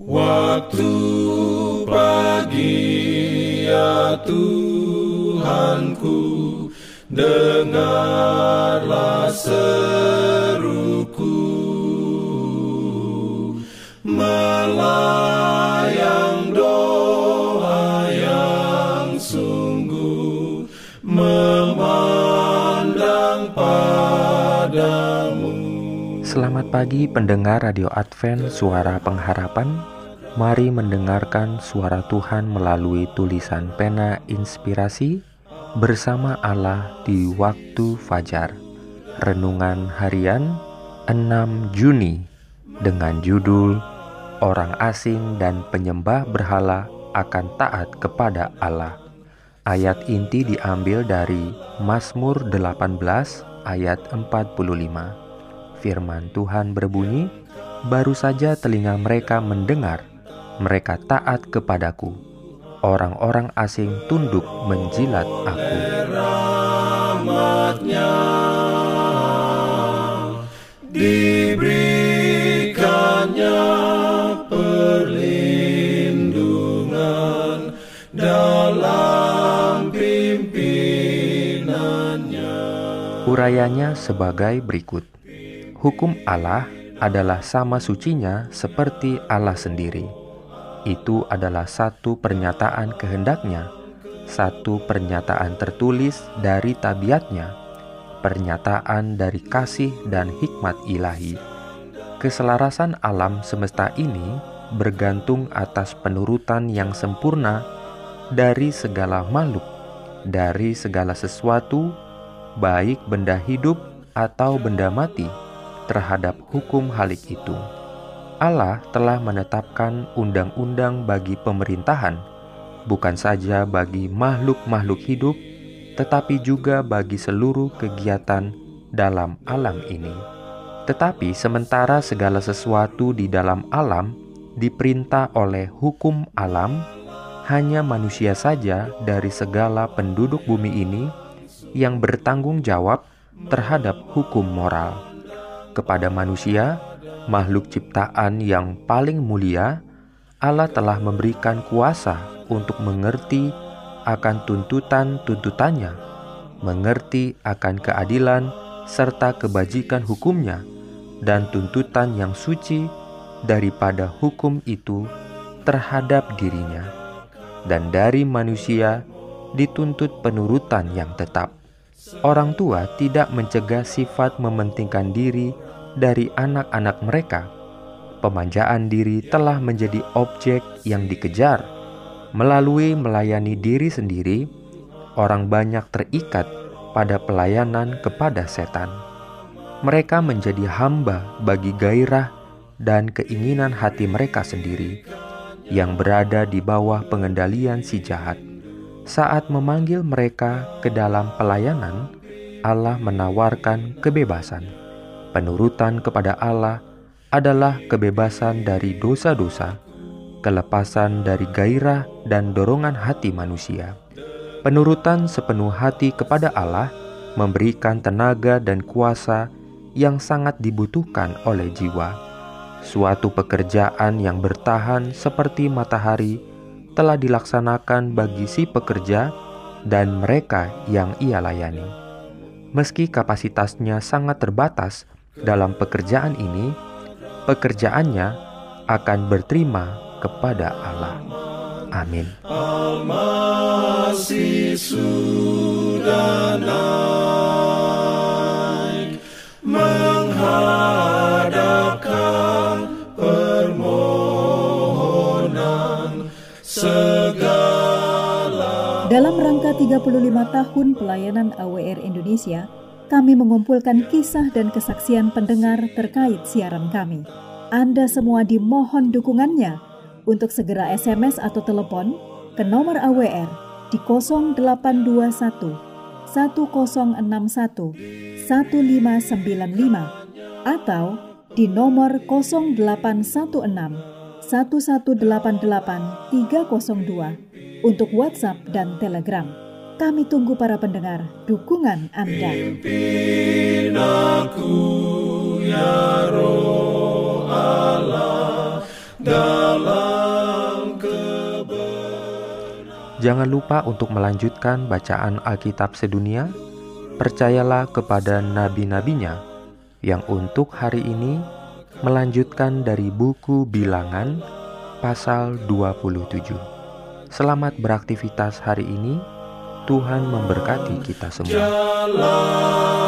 Waktu pagi ya Tuhanku Dengarlah seruku. Melayang Selamat pagi pendengar Radio Advent Suara Pengharapan Mari mendengarkan suara Tuhan melalui tulisan pena inspirasi bersama Allah di waktu fajar. Renungan harian 6 Juni dengan judul Orang asing dan penyembah berhala akan taat kepada Allah. Ayat inti diambil dari Mazmur 18 ayat 45. Firman Tuhan berbunyi, "Baru saja telinga mereka mendengar mereka taat kepadaku. Orang-orang asing tunduk menjilat aku. diberikannya perlindungan dalam pimpinannya. Urayanya sebagai berikut. Hukum Allah adalah sama sucinya seperti Allah sendiri itu adalah satu pernyataan kehendaknya, satu pernyataan tertulis dari tabiatnya, pernyataan dari kasih dan hikmat ilahi. Keselarasan alam semesta ini bergantung atas penurutan yang sempurna dari segala makhluk, dari segala sesuatu, baik benda hidup atau benda mati, terhadap hukum halik itu. Allah telah menetapkan undang-undang bagi pemerintahan, bukan saja bagi makhluk-makhluk hidup, tetapi juga bagi seluruh kegiatan dalam alam ini. Tetapi sementara segala sesuatu di dalam alam diperintah oleh hukum alam, hanya manusia saja dari segala penduduk bumi ini yang bertanggung jawab terhadap hukum moral. Kepada manusia, makhluk ciptaan yang paling mulia, Allah telah memberikan kuasa untuk mengerti akan tuntutan-tuntutannya, mengerti akan keadilan serta kebajikan hukumnya, dan tuntutan yang suci daripada hukum itu terhadap dirinya. Dan dari manusia dituntut penurutan yang tetap. Orang tua tidak mencegah sifat mementingkan diri dari anak-anak mereka. Pemanjaan diri telah menjadi objek yang dikejar. Melalui melayani diri sendiri, orang banyak terikat pada pelayanan kepada setan. Mereka menjadi hamba bagi gairah dan keinginan hati mereka sendiri yang berada di bawah pengendalian si jahat. Saat memanggil mereka ke dalam pelayanan, Allah menawarkan kebebasan Penurutan kepada Allah adalah kebebasan dari dosa-dosa, kelepasan dari gairah dan dorongan hati manusia. Penurutan sepenuh hati kepada Allah memberikan tenaga dan kuasa yang sangat dibutuhkan oleh jiwa. Suatu pekerjaan yang bertahan seperti matahari telah dilaksanakan bagi si pekerja dan mereka yang ia layani. Meski kapasitasnya sangat terbatas, dalam pekerjaan ini, pekerjaannya akan berterima kepada Allah. Amin. Dalam rangka 35 tahun pelayanan AWR Indonesia, kami mengumpulkan kisah dan kesaksian pendengar terkait siaran kami. Anda semua dimohon dukungannya untuk segera SMS atau telepon ke nomor AWR di 0821 1061 1595 atau di nomor 0816 1188 302 untuk WhatsApp dan Telegram. Kami tunggu para pendengar dukungan Anda. aku ya roh Allah dalam Jangan lupa untuk melanjutkan bacaan Alkitab sedunia. Percayalah kepada nabi-nabinya yang untuk hari ini melanjutkan dari buku Bilangan pasal 27. Selamat beraktivitas hari ini. Tuhan memberkati kita semua. Jalan.